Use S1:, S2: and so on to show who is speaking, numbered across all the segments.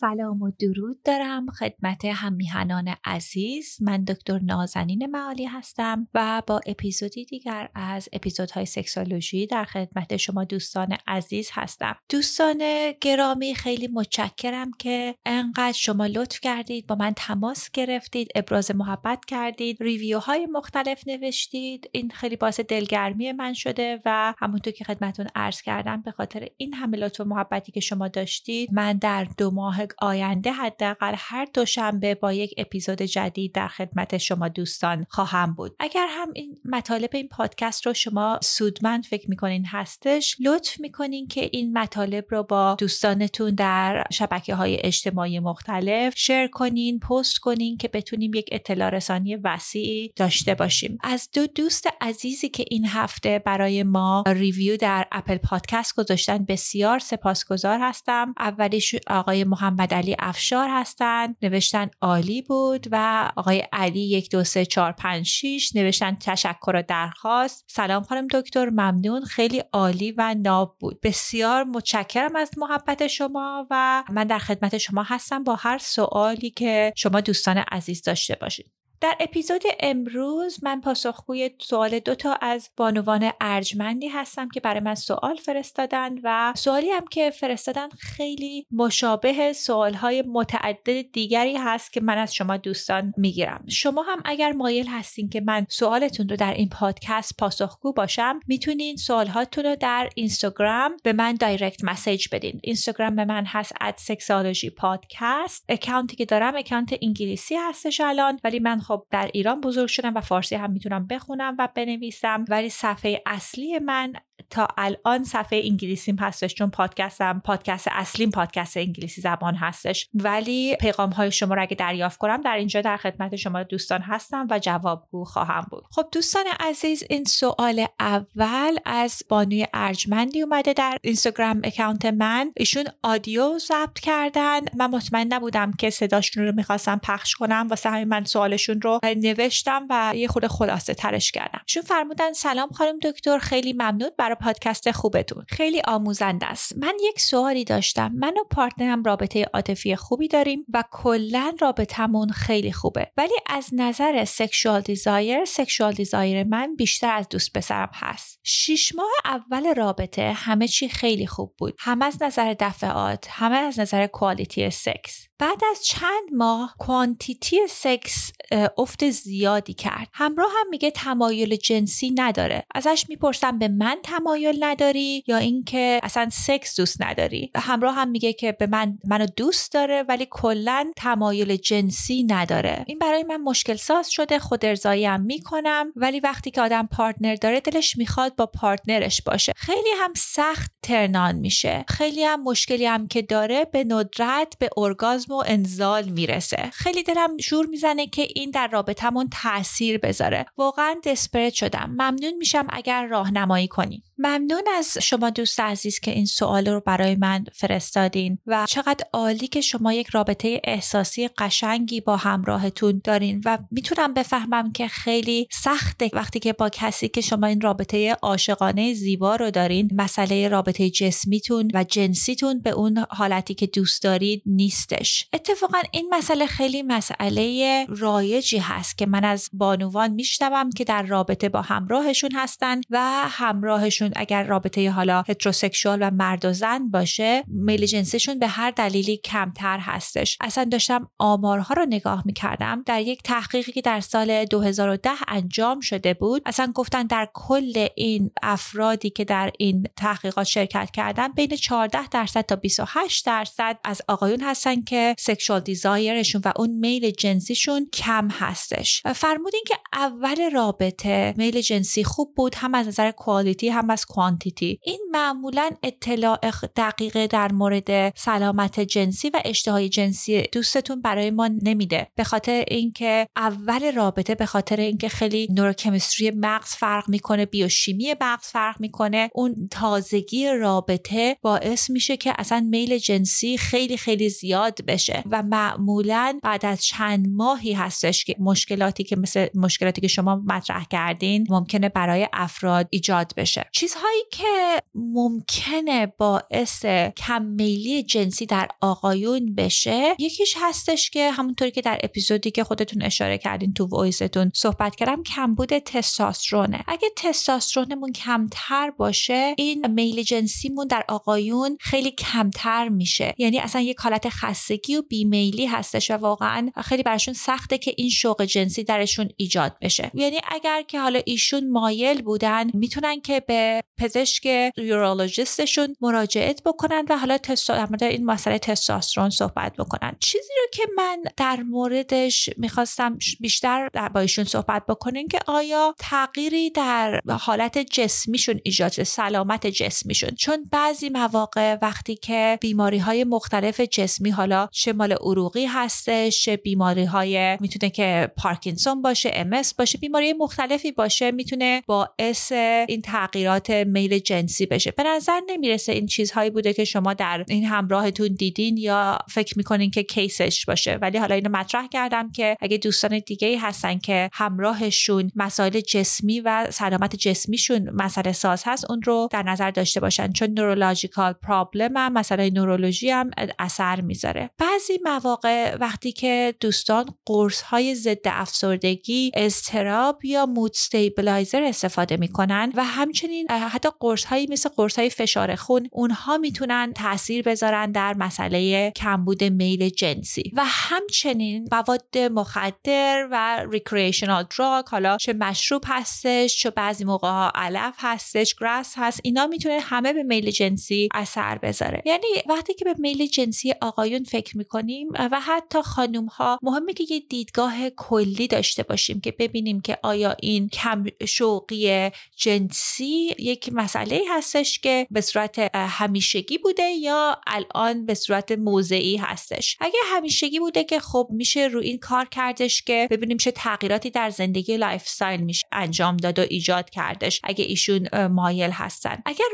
S1: سلام و درود دارم خدمت همیهنان عزیز. من دکتر نازنین معالی هستم و با اپیزودی دیگر از اپیزودهای Sexology در خدمت شما دوستان عزیز هستم. دوستان گرامی خیلی متشکرم که انقدر شما لطف کردید با من تماس گرفتید ابراز محبت کردید ریویو های مختلف نوشتید. این خیلی باعث دلگرمی من شده و همونطور که خدمتون عرض کردم به خاطر این لطف و محبتی که شما داشتید من در دو ماه آینده حداقل هر دوشنبه با یک اپیزود جدید در خدمت شما دوستان خواهم بود. اگر هم این مطالب این پادکست رو شما سودمند فکر می‌کنین هستش لطف می‌کنین که این مطالب رو با دوستانتون در شبکه های اجتماعی مختلف شیر کنین پست کنین که بتونیم یک اطلاع رسانی وسیعی داشته باشیم. از دو دوست عزیزی که این هفته برای ما ریویو در اپل پادکست گذاشتن بسیار سپاسگزار هستم. اولیش آقای محمد علی افشار هستند نوشتن عالی بود و آقای علی یک دو سه چهار پنج شیش نوشتن تشکر و درخواست. سلام خانم دکتر ممنون. خیلی عالی و ناب بود. بسیار متشکرم از محبت شما و من در خدمت شما هستم با هر سوالی که شما دوستان عزیز داشته باشید. در اپیزود امروز من پاسخگوی سوال دو تا از بانوان ارجمندی هستم که برای من سوال فرستادن و سوالی هم که فرستادن خیلی مشابه سوالهای متعدد دیگری هست که من از شما دوستان می‌گیرم. شما هم اگر مایل هستین که من سوالتون رو در این پادکست پاسخگو باشم می‌تونین سوالهاتون رو در اینستاگرام به من direct message بدین. اینستاگرام به من هست at Sexology Podcast account ی که دارم account انگلیسی هستش الان ولی من خب در ایران بزرگ شدم و فارسی هم می‌تونم بخونم و بنویسم. ولی صفحه اصلی من تا الان صفحه انگلیسیم هستش چون پادکستم پادکست اصلیم پادکست انگلیسی زبان هستش. ولی پیغام های شما رو اگه دریافت کنم در اینجا در خدمت شما دوستان هستم و جوابگو خواهم بود. خب دوستان عزیز این سوال اول از بانوی ارجمندی اومده در اینستاگرام account من. ایشون audio ضبط کردن. من مطمئن نبودم که صداشون رو می‌خواستم پخش کنم. واسه همین من سوالشون رو نوشتم و یه خود خلاصه ترش کردم. ایشون فرمودن سلام خانم دکتر خیلی ممنون برای پادکست خوبتون. خیلی آموزنده است. من یک سوالی داشتم. من و پارتنرم رابطه عاطفی خوبی داریم و کلا رابطمون خیلی خوبه. ولی از نظر sexual desire sexual desire من بیشتر از دوست پسرم هست. شیش ماه اول رابطه همه چی خیلی خوب بود. هم از نظر دفعات همه از نظر quality سکس بعد از چند ماه quantity سکس افت زیادی کرد. همراه هم میگه تمایل جنسی نداره. ازش می‌پرسم به من تمایل نداری یا اینکه اصلا سکس دوست نداری؟ همراه هم میگه که به من منو دوست داره ولی کلا تمایل جنسی نداره. این برای من مشکل ساز شده خود ارزایی هم می‌کنم. ولی وقتی که آدم پارتنر داره دلش می‌خواد با پارتنرش باشه. خیلی هم سخت ترنان میشه. خیلی هم مشکلی هم که داره به ندرت به ارگازم و انزال می‌رسه. خیلی دلم شور می‌زنه که این در رابطمون تاثیر بذاره. واقعا دسپرت شدم. ممنون میشم اگر راهنمایی کنی. ممنون از شما دوست عزیز که این سوال رو برای من فرستادین و چقدر عالی که شما یک رابطه احساسی قشنگی با همراهتون دارین و می‌تونم بفهمم که خیلی سخته وقتی که با کسی که شما این رابطه عاشقانه زیبا رو دارین مسئله رابطه جسمیتون و جنسیتون به اون حالتی که دوست دارید نیستش. اتفاقا این مسئله خیلی مسئله رایجی هست که من از بانوان میشنوم که در رابطه با همراهشون هستن و همراهشون اگر رابطه حالا هتروسکسوال و مرد و زن باشه میل جنسیشون به هر دلیلی کمتر هستش. اصلا داشتم آمارها رو نگاه می‌کردم. در یک تحقیقی که در سال 2010 انجام شده بود اصلا گفتن در کل این افرادی که در این تحقیقات شرکت کردن بین 14 درصد تا 28 درصد از آقایون هستن که سکشوال دیزایرشون و اون میل جنسیشون کم هستش. فرمودین که اول رابطه میل جنسی خوب بود هم از نظر کوالیتی هم از کوانتیتی این معمولا اطلاع دقیقه در مورد سلامت جنسی و اشتهای جنسی دوستتون برای ما نمیده. به خاطر اینکه اول رابطه به خاطر اینکه خیلی نوروکمیستری مغز فرق می‌کنه بیوشیمی مغز فرق می‌کنه اون تازگی رابطه باعث میشه که اصلا میل جنسی خیلی خیلی زیاد بشه و معمولا بعد از چند ماهی هستش که مشکلاتی که مثل مشکلاتی که شما مطرح کردین ممکنه برای افراد ایجاد بشه. چیزهایی که ممکنه باعث کم میلی جنسی در آقایون بشه یکیش هستش که همونطوری که در اپیزودی که خودتون اشاره کردین تو وایستون صحبت کردم کمبود تستاسترونه. اگه تستاسترونمون کمتر باشه این میل جنسیمون در آقایون خیلی کمتر میشه. یعنی اصلا یک حالت خستگی و بیمیلی هستش و واقعا خیلی براشون سخته که این شوق جنسی درشون ایجاد بشه. یعنی اگر که حالا ایشون مایل بودن می‌تونن که به پزشک یورولوژیستشون مراجعت بکنن و حالا تست این مسئله تستوسترون صحبت بکنن. چیزی رو که من در موردش می‌خواستم بیشتر با ایشون صحبت بکنین که آیا تغییری در حالت جسمیشون ایجاد سلامت جسمیشون. چون بعضی مواقع وقتی که بیماری های مختلف جسمی حالا چه مال عروقی هستش چه بیماری های می‌تونه که پارکینسون باشه ام باشه بیماری مختلفی باشه می‌تونه باعث این تغییرات میل جنسی بشه. به نظر نمی‌رسه این چیزهایی بوده که شما در این همراهتون دیدین یا فکر می‌کنین که کیسش باشه. ولی حالا اینو مطرح کردم که اگه دوستان دیگه ای هستن که همراهشون مسائل جسمی و سلامت جسمیشون مسئله ساز هست اون رو در نظر داشته باشن. چون neurological problem هم مسئله نورولوژی هم اثر می‌ذاره. بعضی مواقع وقتی که دوستان قرص های ضد افسردگی اضطراب یا mood stabilizer استفاده می‌کنن و همچنین حتی قرص هایی مثل قرص های فشار خون اونها می‌تونن تاثیر بذارن در مسئله کمبود میل جنسی. و همچنین مواد مخدر و recreational drug حالا چه مشروب هستش چه بعضی موقع ها علف هستش grass هست اینا می‌تونه همه به میل جنسی اثر بذاره. یعنی وقتی که به میل جنسی آقایون فکر می‌کنیم و حتی خانوم ها مهمه که یه دیدگاه کلی داشته باشیم که ببینیم که آیا این کم شوقی جنسی یک مسئله هستش که به صورت همیشگی بوده یا الان به صورت موضعی هستش. اگه همیشگی بوده که خب میشه رو این کار کردش که ببینیم چه تغییراتی در زندگی lifestyle میشه انجام داد و ایجاد کردش. اگه ایشون مایل هستن. اگر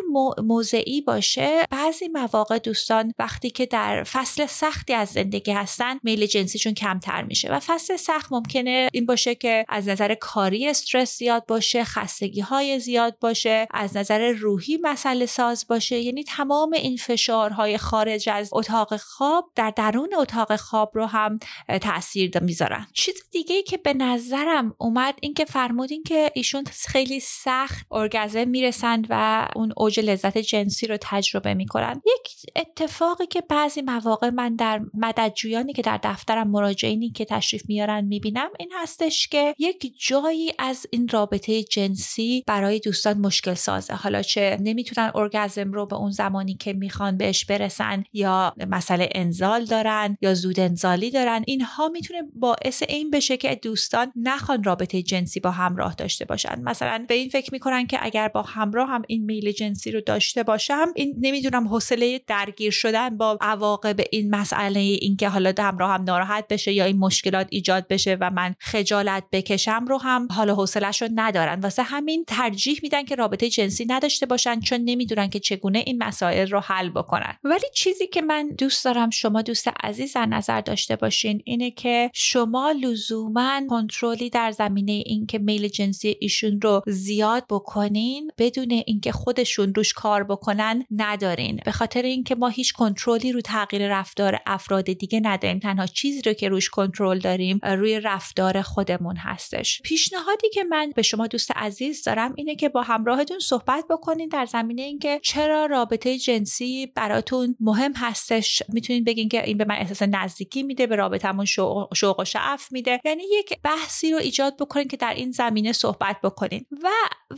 S1: موضعی باشه بعضی مواقع دوستان وقتی که در فصل سختی از زندگی هستن میل جنسیشون کمتر میشه و فصل سخت ممکنه این باشه که از نظر کاری استرس زیاد باشه خستگی های زیاد باشه از نظر روحی مسئله ساز باشه. یعنی تمام این فشارهای خارج از اتاق خواب در درون اتاق خواب رو هم تاثیر می‌ذارن. چیز دیگه ای که به نظرم اومد این که فرمودین که ایشون خیلی سخت ارگزم می‌رسند و اون اوج لذت جنسی رو تجربه می‌کنن. یک اتفاقی که بعضی مواقع من در مددجویانی که در دفترم مراجعینی که تشریف میارن می‌بینم این هستش که یک جایی از این رابطه جنسی برای دوستان مشکل سازه. حالا چه نمی‌تونن ارگزم رو به اون زمانی که می‌خوان بهش برسن یا مسئله انزال دارن یا زود انزالی دارن اینها می‌تونه باعث این بشه که دوستان نخوان رابطه جنسی با همراه داشته باشن. مثلا به این فکر می‌کنن که اگر با همراه هم این میل جنسی رو داشته باشم این نمی‌دونم حوصله درگیر شدن با عواقب این مسئله اینکه حالا همراه هم ناراحت بشه یا این مشکلات ایجاد بشه و من خجالت بکشم رو هم حالا حوصلش رو ندارن. واسه همین ترجیح میدن که رابطه جنسی نداشته باشن چون نمی‌دونن که چگونه این مسائل رو حل بکنن. ولی چیزی که من دوست دارم شما دوست عزیز در نظر داشته باشین اینه که شما لزوما کنترلی در زمینه اینکه میل جنسی ایشون رو زیاد بکنین بدون اینکه خودشون روش کار بکنن ندارین. به خاطر اینکه ما هیچ کنترلی رو تغییر رفتار افراد دیگه نداریم. تنها چیزی رو که روش کنترل داریم روی رفتار خودمون هستش. پیشنهادی که من به شما دوست عزیز دارم اینه که با همراهتون صحبت بکنین در زمینه اینکه چرا رابطه جنسی براتون مهم هستش. می‌تونین بگین که این به من احساس نزدیکی میده به رابطمون شوق, و شعف میده. یعنی یک بحثی رو ایجاد بکنین که در این زمینه صحبت بکنین. و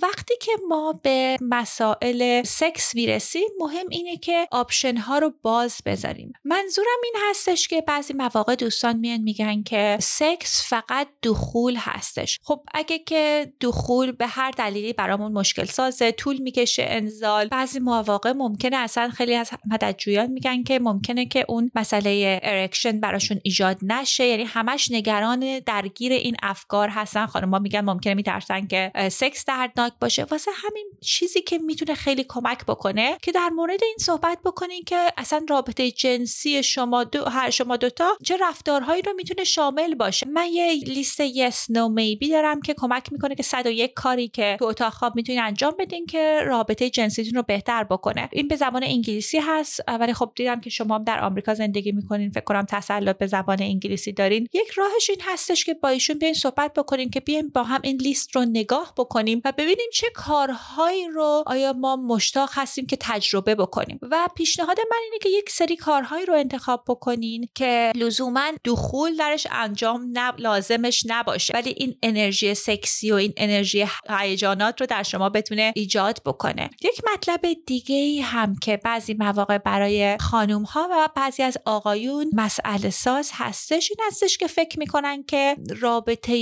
S1: وقتی که ما به مسائل سکس می‌رسیم مهم اینه که option ها رو باز بذاریم. منظورم این هستش که بعضی مواقع دوستان میان میگن که سکس فقط دخول هستش. خب اگه که دخول به هر دلیلی برامون مشکل سازه طول می‌کشه انزال. بعضی مواقع ممکنه اصلا خیلی از مددجویان میگن که ممکنه که اون مسئله erection براشون ایجاد نشه. یعنی همش نگران درگیر این افکار هستن. خانم‌ها میگن ممکنه میترسن که سکس دردناک باشه. واسه همین چیزی که می‌تونه خیلی کمک بکنه که در مورد این صحبت بکنین که اصلا رابطه جنسی شما دو هر شما دوتا چه رفتارهایی رو می‌تونه شامل باشه. من یه لیست یس نو میبی دارم که کمک می‌کنه که 101 کاری که تو اتاق خواب می‌تونین انجام بدین که رابطه جنسیتون رو بهتر بکنه. این به زبان انگلیسی هست ولی خب دیدم که شما در آمریکا زندگی می‌کنین. فکر کنم تسلط به زبان انگلیسی دارین. یک راهش این هستش که با ایشون بیاین صحبت بکنین که بیاین با هم این لیست رو نگاه بکنیم و ببینیم چه کارهایی رو آیا ما مشتاق هستیم که تجربه بکنیم. و پیشنهاد من اینه که یک سری کارهایی رو انتخاب بکنین که لزوما دخول درش انجام نب... لازمش نباشه. ولی این انرژی سکسی و این انرژی هیجانات رو در شما بتونه ایجاد بکنه. یک مطلب دیگه هم که بعضی مواقع برای خانوم ها و بعضی از آقایون مسئله ساز هستش این هستش که فکر می‌کنن که رابطه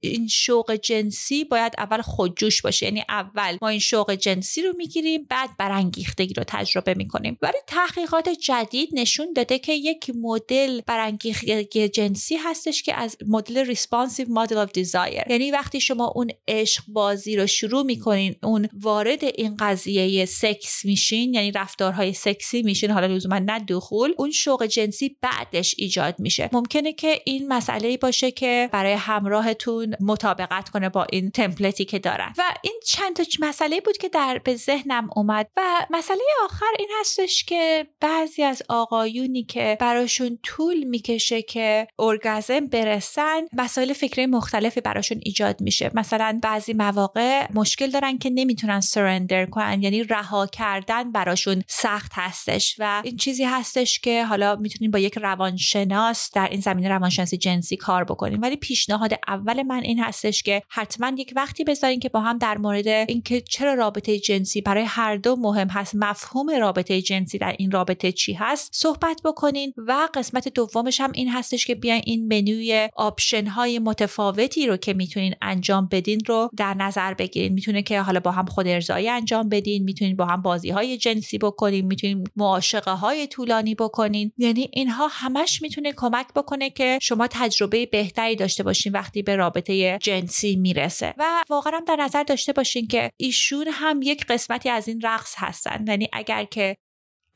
S1: این شوق جنسی باید اول خودجوش باشه. یعنی اول ما این شوق جنسی رو می‌گیریم بعد برانگیختگی رو تجربه می‌کنیم. ولی تحقیقات جدید نشون داده که یک مدل برانگیختگی جنسی هستش که از مدل responsive model of desire یعنی وقتی شما اون عشق بازی رو شروع می‌کنین اون وارد این قضیه سکس میشین یعنی رفتارهای سکسی میشین حالا لزوما نه دخول اون شوق جنسی بعدش ایجاد میشه. ممکنه که این مسئله باشه که برای همراهتون مطابقت کنه با این تمپلتی که دارن. و این چند تا مسئله بود که در به ذهنم اومد و مسئله آخر این هستش که بعضی از آقایونی که براشون طول می‌کشه که ارگازم برسن مسائل فکری مختلفی براشون ایجاد میشه. مثلا بعضی مواقع مشکل دارن که نمی‌تونن سرندر کنن. یعنی رها کردن براشون سخت هستش. و این چیزی هستش که حالا می‌تونیم با یک روانشناس در این زمینه روانشناسی جنسی کار بکنیم. ولی پیشنهاد اول من این هستش که حتما یک وقتی بذارین که با هم در مورد اینکه چرا رابطه جنسی برای هر دو مهم هست مفهوم رابطه جنسی در این رابطه چی هست صحبت بکنین. و قسمت دومش هم این هستش که بیاین این منوی آپشن های متفاوتی رو که می‌تونین انجام بدین رو در نظر بگیرین. می‌تونه که حالا با هم خود ارزایی انجام بدین می‌تونین با هم بازی های جنسی بکنین می‌تونین معاشقه های طولانی بکنین. یعنی اینها همش می‌تونه کمک بکنه که شما تجربه بهتری داشته باشین وقتی به رابطه جنسی می‌رسه. و واقعا در نظر داشته باشین که ایشون هم یک قسمتی از این رقص هستن. یعنی اگر که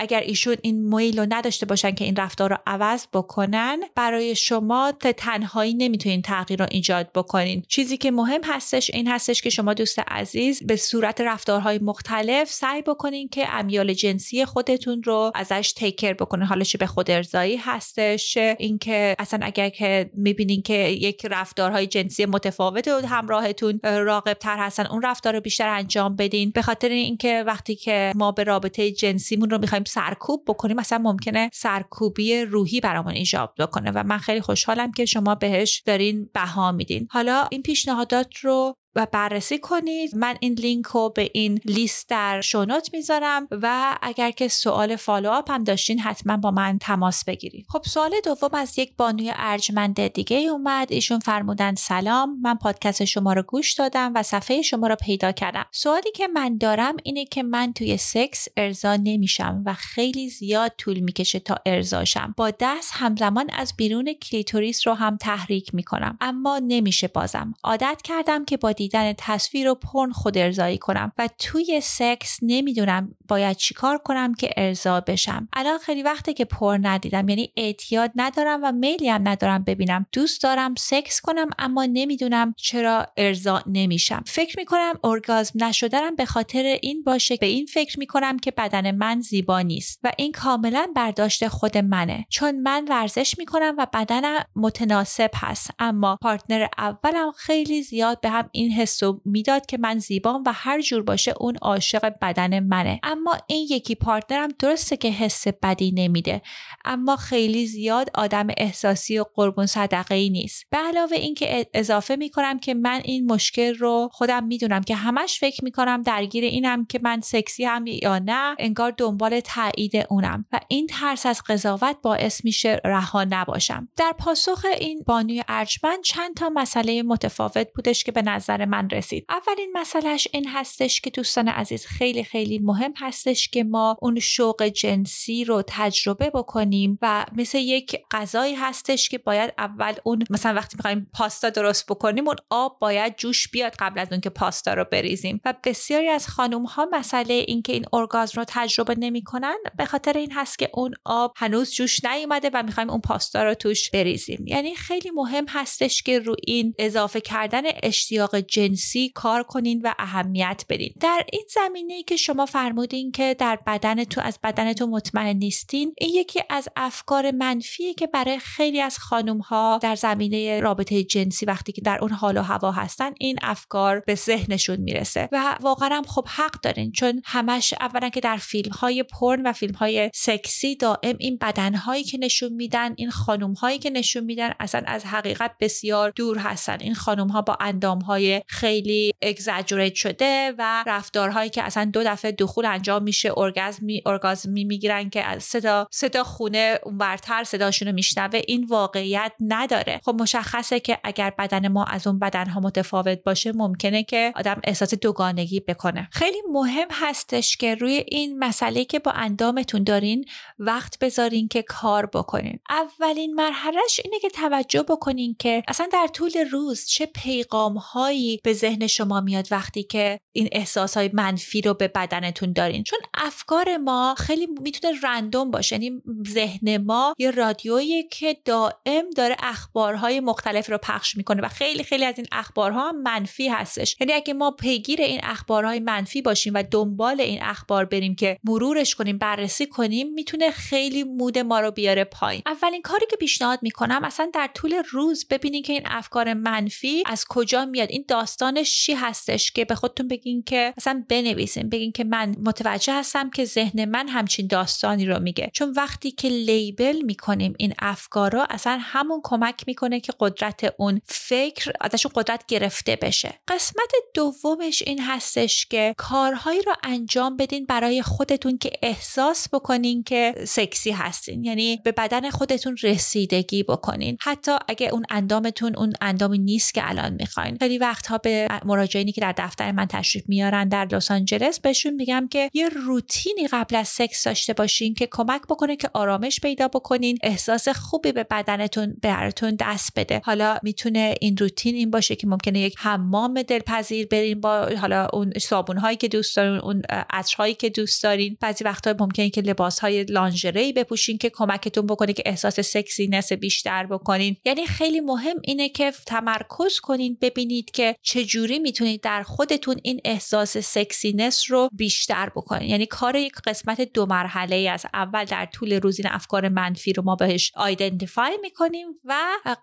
S1: اگر ایشون این میل رو نداشته باشن که این رفتار رو عوض بکنن برای شما تنهایی نمی‌تونین تغییر رو ایجاد بکنین. چیزی که مهم هستش این هستش که شما دوست عزیز به صورت رفتارهای مختلف سعی بکنین که امیال جنسی خودتون رو ازش تیکر بکنین. حالا چه به خود ارزایی هستش اینکه اصلا اگر که می‌بینین که یک رفتارهای جنسی متفاوت و همراهتون راقب تر هستن اون رفتار رو بیشتر انجام بدین. به خاطر اینکه وقتی که ما به رابطه جنسیمون رو می‌خوایم سرکوب بکنیم مثلا ممکنه سرکوبی روحی برامون ایجاد بکنه. و من خیلی خوشحالم که شما بهش دارین بها میدین. حالا این پیشنهادات رو و بررسی کنید. من این لینک رو به این لیست در show note می‌ذارم و اگر که سوال follow up هم داشتین حتما با من تماس بگیرید. خب سوال دوم از یک بانوی ارجمند دیگه اومد. ایشون فرمودن سلام من پادکست شما رو گوش دادم و صفحه شما رو پیدا کردم. سوالی که من دارم اینه که من توی سکس ارضا نمیشم و خیلی زیاد طول می‌کشه تا ارضا شم با دست همزمان از بیرون کلیتوریس رو هم تحریک می‌کنم اما نمیشه بازم. عادت کردم که با دیدن تصویر و پورن خود ارضایی کنم و توی سکس نمی‌دونم باید چیکار کنم که ارضا بشم. الان خیلی وقته که پورن ندیدم یعنی اعتیاد ندارم و میلی هم ندارم ببینم. دوست دارم سکس کنم اما نمی‌دونم چرا ارضا نمیشم. فکر می‌کنم ارگاسم نشدنم به خاطر این باشه به این فکر می‌کنم که بدن من زیبا نیست و این کاملا برداشت خود منه. چون من ورزش می‌کنم و بدنم متناسب هست اما پارتنر اولم خیلی زیاد به هم این حسو می‌داد که من زیبام و هر جور باشه اون عاشق بدن منه. اما این یکی پارتنرم درسته که حس بدی نمیده. اما خیلی زیاد آدم احساسی و قربون صدقه ای نیست. به علاوه اینکه اضافه می‌کنم که من این مشکل رو خودم می‌دونم که همش فکر می‌کنم درگیر اینم که من سکسی هم یا نه انگار دنبال تایید اونم. و این ترس از قضاوت باعث میشه رها نباشم. در پاسخ این بانوی ارجمند چند تا مسئله متفاوت بودش که به نظر من رسید. اولین مسئلهش این هستش که دوستان عزیز خیلی خیلی مهم هستش که ما اون شوق جنسی رو تجربه بکنیم و مثل یک غذایی هستش که باید اول اون مثلا وقتی می‌خوایم پاستا درست بکنیم اون آب باید جوش بیاد قبل از اون که پاستا رو بریزیم. و بسیاری از خانم ها مسئله اینکه این ارگازم رو تجربه نمی‌کنن به خاطر این هست که اون آب هنوز جوش نیومده و می‌خوایم اون پاستا رو توش بریزیم. یعنی خیلی مهم هستش که رو این اضافه کردن اشتیاق جنسی کار کنین و اهمیت بدین. در این زمینه که شما فرمودین که در بدنتون از بدنتون مطمئن نیستین این یکی از افکار منفیه که برای خیلی از خانم ها در زمینه رابطه جنسی وقتی که در اون حال و هوا هستن این افکار به ذهنشون می‌رسه. و واقعا هم خب حق دارین چون همش اولا که در فیلم های پرن و فیلم های سکسی دائم این بدن هایی که نشون میدن این خانم هایی که نشون میدن اصلا از حقیقت بسیار دور هستن. این خانم ها با اندام های خیلی اگزاجوریت شده و رفتارهایی که اصلا دو دفعه دخول انجام میشه ارگازمی ارگازمی می‌گیرن که از صدا صدا خونه اونورتر صداشون رو میشنوه این واقعیت نداره. خب مشخصه که اگر بدن ما از اون بدن ها متفاوت باشه ممکنه که آدم احساس دوگانگی بکنه. خیلی مهم هستش که روی این مسئله که با اندامتون دارین وقت بذارین که کار بکنین. اولین مرحلهش اینه که توجه بکنین که اصلا در طول روز چه پیغام هایی به ذهن شما میاد وقتی که این احساس های منفی رو به بدنتون دارین. چون افکار ما خیلی می‌تونه رندوم باشه. یعنی ذهن ما یه رادیویی که دائم داره اخبارهای مختلف رو پخش می‌کنه و خیلی خیلی از این اخبارها منفی هستش. یعنی اگه ما پیگیر این اخبارهای منفی باشیم و دنبال این اخبار بریم که مرورش کنیم بررسی کنیم می‌تونه خیلی مود ما رو بیاره پایین. اولین کاری که پیشنهاد می‌کنم اصلا در طول روز ببینین که این افکار منفی از کجا میاد. این داستانش چی هستش که به خودتون بگین که اصلا بنویسین بگین که من متوجه هستم که ذهن من همچین داستانی رو میگه. چون وقتی که لیبل می‌کنیم این افکار رو اصلا همون کمک می‌کنه که قدرت اون فکر ازشون قدرت گرفته بشه. قسمت دومش این هستش که کارهایی رو انجام بدین برای خودتون که احساس بکنین که سکسی هستین. یعنی به بدن خودتون رسیدگی بکنین. حتی اگه اون اندامتون اون اندامی نیست که الان می‌خواین. خیلی وقتها به مراجعینی که در دفتر من تشریف میارن در لس آنجلس بهشون میگم که یه روتینی قبل از سکس داشته باشین که کمک بکنه که آرامش پیدا بکنین احساس خوبی به بدنتون براتون دست بده. حالا می‌تونه این روتین این باشه که ممکنه یک حمام دلپذیر برین با حالا اون صابون هایی که دوست دارین اون عطرهایی که دوست دارین. بعضی وقتا ممکنه که لباس های lingerie بپوشین که کمکتون بکنه که احساس sexiness بیشتر بکنین. یعنی خیلی مهم اینه که تمرکز کنین ببینید که چجوری می‌تونید در خودتون این احساس sexiness رو بیشتر بکنین یعنی کار یک قسمت دو مرحله از اول در طول روز این افکار منفی رو ما بهش identify می‌کنیم و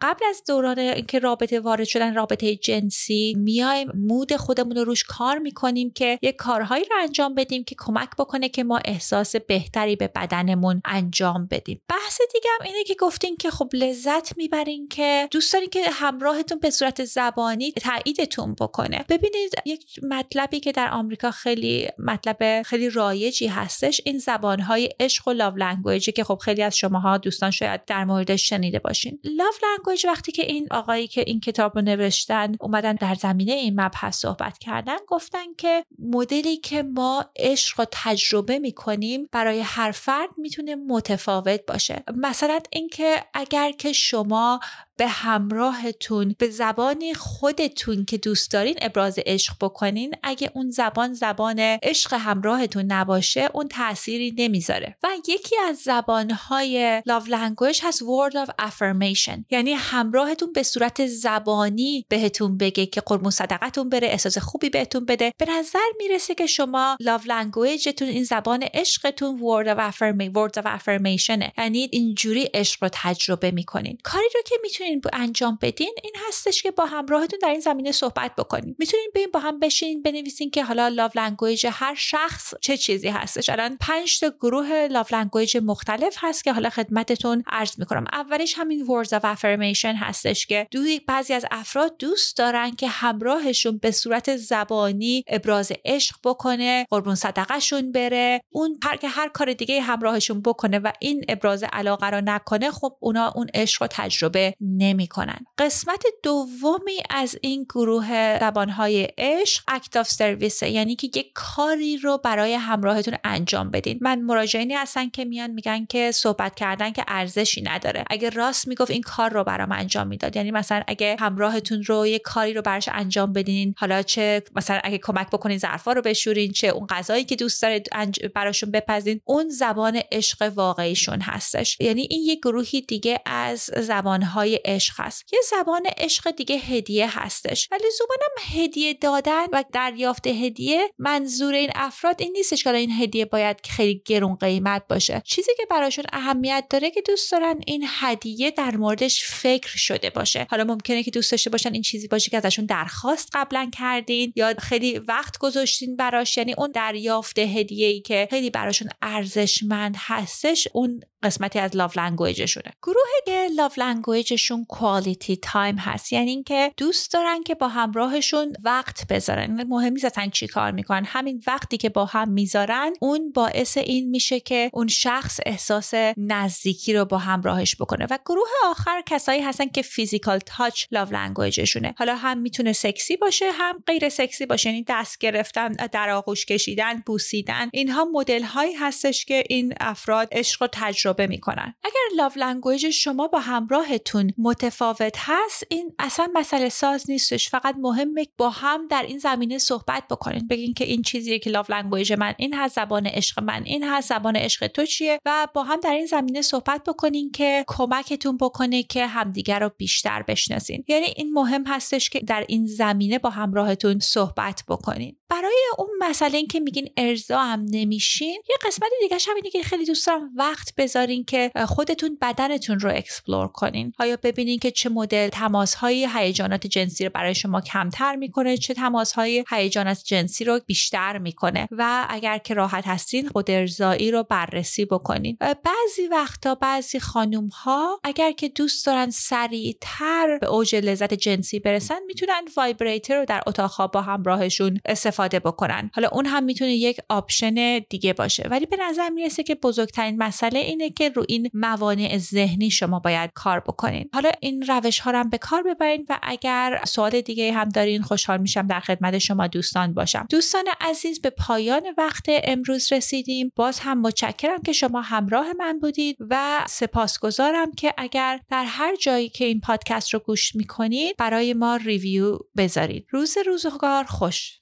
S1: قبل از دوران اینکه رابطه وارد شدن رابطه جنسی میایم mood خودمون رو روش کار می‌کنیم که یک کارهایی رو انجام بدیم که کمک بکنه که ما احساس بهتری به بدنمون انجام بدیم. بحث دیگه هم اینه که گفتین که خب لذت می‌برین که دوست دارین که همراهتون به صورت زبانی تایید تاییدتون بکنه. ببینید یک مطلبی که در آمریکا خیلی مطلب خیلی رایجی هستش این زبانهای عشق و love language ی که خب خیلی از شماها دوستان شاید در موردش شنیده باشین. love language وقتی که این آقایی که این کتاب رو نوشتن اومدن در زمینه این مبحث صحبت کردن گفتن که مدلی که ما عشق رو تجربه می‌کنیم برای هر فرد می‌تونه متفاوت باشه. مثلا اینکه اگر که شما به همراهتون به زبانی خودتون که دوست دارین ابراز عشق بکنین. اگه اون زبان زبان عشق همراهتون نباشه اون تأثیری نمی‌ذاره. و یکی از زبانهای love language هست word of affirmation. یعنی همراهتون به صورت زبانی بهتون بگه که قربون صدقتون بره احساس خوبی بهتون بده. به نظر می‌رسه که شما love languageتون این زبان عشقتون word of affirmation word of یعنی اینجوری عشق رو تجربه می‌کنین. کاری رو که می‌تونید می‌تونین انجام بدین این هستش که با همراهتون در این زمینه صحبت بکنین. می‌تونین ببین با هم بشین بنویسین که حالا لاو لنگویج هر شخص چه چیزی هستش. الان 5 تا گروه لاو language مختلف هست که حالا خدمتتون عرض می‌کنم. اولیش همین words of affirmation هستش که توی بعضی از افراد دوست دارن که همراهشون به صورت زبانی ابراز عشق بکنه قربون صدقهشون بره. اون هر که هر کار دیگه همراهشون بکنه و این ابراز علاقه رو نکنه خب اونا اون عشق رو تجربه نمی‌کنن. قسمت دومی از این گروه زبانهای عشق act of service یعنی که یک کاری رو برای همراهتون انجام بدین. من مراجعینی هستن که میان میگن که صحبت کردن که ارزشی نداره. اگه راست می‌گفت این کار رو برام انجام می‌داد. یعنی مثلا اگه همراهتون رو یک کاری رو براش انجام بدین حالا چه مثلا اگه کمک بکنین ظرفا رو بشورین چه اون غذایی که دوست دارید براشون بپزین اون زبان عشق واقعیشون هستش. یعنی این یک گروهی دیگه از زبانهای عشق هست. یه زبان عشق دیگه هدیه هستش. ولی زبانم هدیه دادن و دریافت هدیه منظور این افراد این نیستش که این هدیه باید خیلی گرون قیمت باشه. چیزی که براشون اهمیت داره که دوست دارن این هدیه در موردش فکر شده باشه. حالا ممکنه که دوست داشته باشن این چیزی باشه که ازشون درخواست قبلا کردین یا خیلی وقت گذاشتین براش. یعنی اون دریافت هدیه ای که خیلی براشون ارزشمند هستش اون قسمتی از لاف لنگویجشونه گروه که لاف لنگویجشون کوالیتی time هست. یعنی اینکه دوست دارن که با همراهشون وقت بذارن. مهم نیست چی کار می‌کنن. همین وقتی که با هم می‌ذارن اون باعث این میشه که اون شخص احساس نزدیکی رو با همراهش بکنه. و گروه آخر کسایی هستن که physical touch love language شونه حالا هم می‌تونه سکسی باشه هم غیر سکسی باشه. یعنی دست گرفتن در آغوش کشیدن بوسیدن. اینها مدل هایی هستش که این افراد عشق رو تجربه می‌کنن. اگر love language شما با همراهتون متفاوت هست این اصلا مسئله ساز نیستش. فقط مهمه با هم در این زمینه صحبت بکنین. بگین که این چیزی که love language من این هست زبان عشق من این هست زبان عشق تو چیه؟ و با هم در این زمینه صحبت بکنین که کمکتون بکنه که همدیگر رو بیشتر بشناسین. یعنی این مهم هستش که در این زمینه با همراهتون صحبت بکنین. برای اون مسئله این که میگین ارضا هم نمیشین یه قسمت دیگه هم اینه که خیلی دوست وقت بذارین که خودتون بدنتون رو explore کنین. آیا ببینین که چه مدل تماس های هیجانات جنسی رو برای شما کمتر می‌کنه چه تماس های هیجانات جنسی رو بیشتر می‌کنه؟ و اگر که راحت هستین خود ارضایی رو بررسی بکنین. بعضی وقتا بعضی خانوم ها اگر که دوست دارن سریعتر به اوج لذت جنسی برسن می‌تونن vibrator رو در اتاق با همراهشون استفاده بکنن. حالا اون هم می‌تونه یک option دیگه باشه. ولی به نظر می‌رسه که بزرگترین مسئله اینه که رو این موانع ذهنی شما باید کار بکنین. حالا این روش ها رو هم به کار ببرین و اگر سوال دیگه هم دارین خوشحال میشم در خدمت شما دوستان باشم. دوستان عزیز به پایان وقت امروز رسیدیم. باز هم متشکرم که شما همراه من بودید و سپاسگزارم که اگر در هر جایی که این پادکست رو گوش می‌کنید برای ما review بذارید. روز روزگار خوش.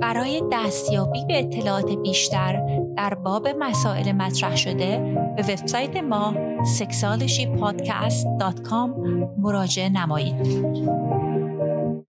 S1: برای دستیابی به اطلاعات بیشتر در باب مسائل مطرح شده به وبسایت ما sexualshypodcast.com مراجعه نمایید.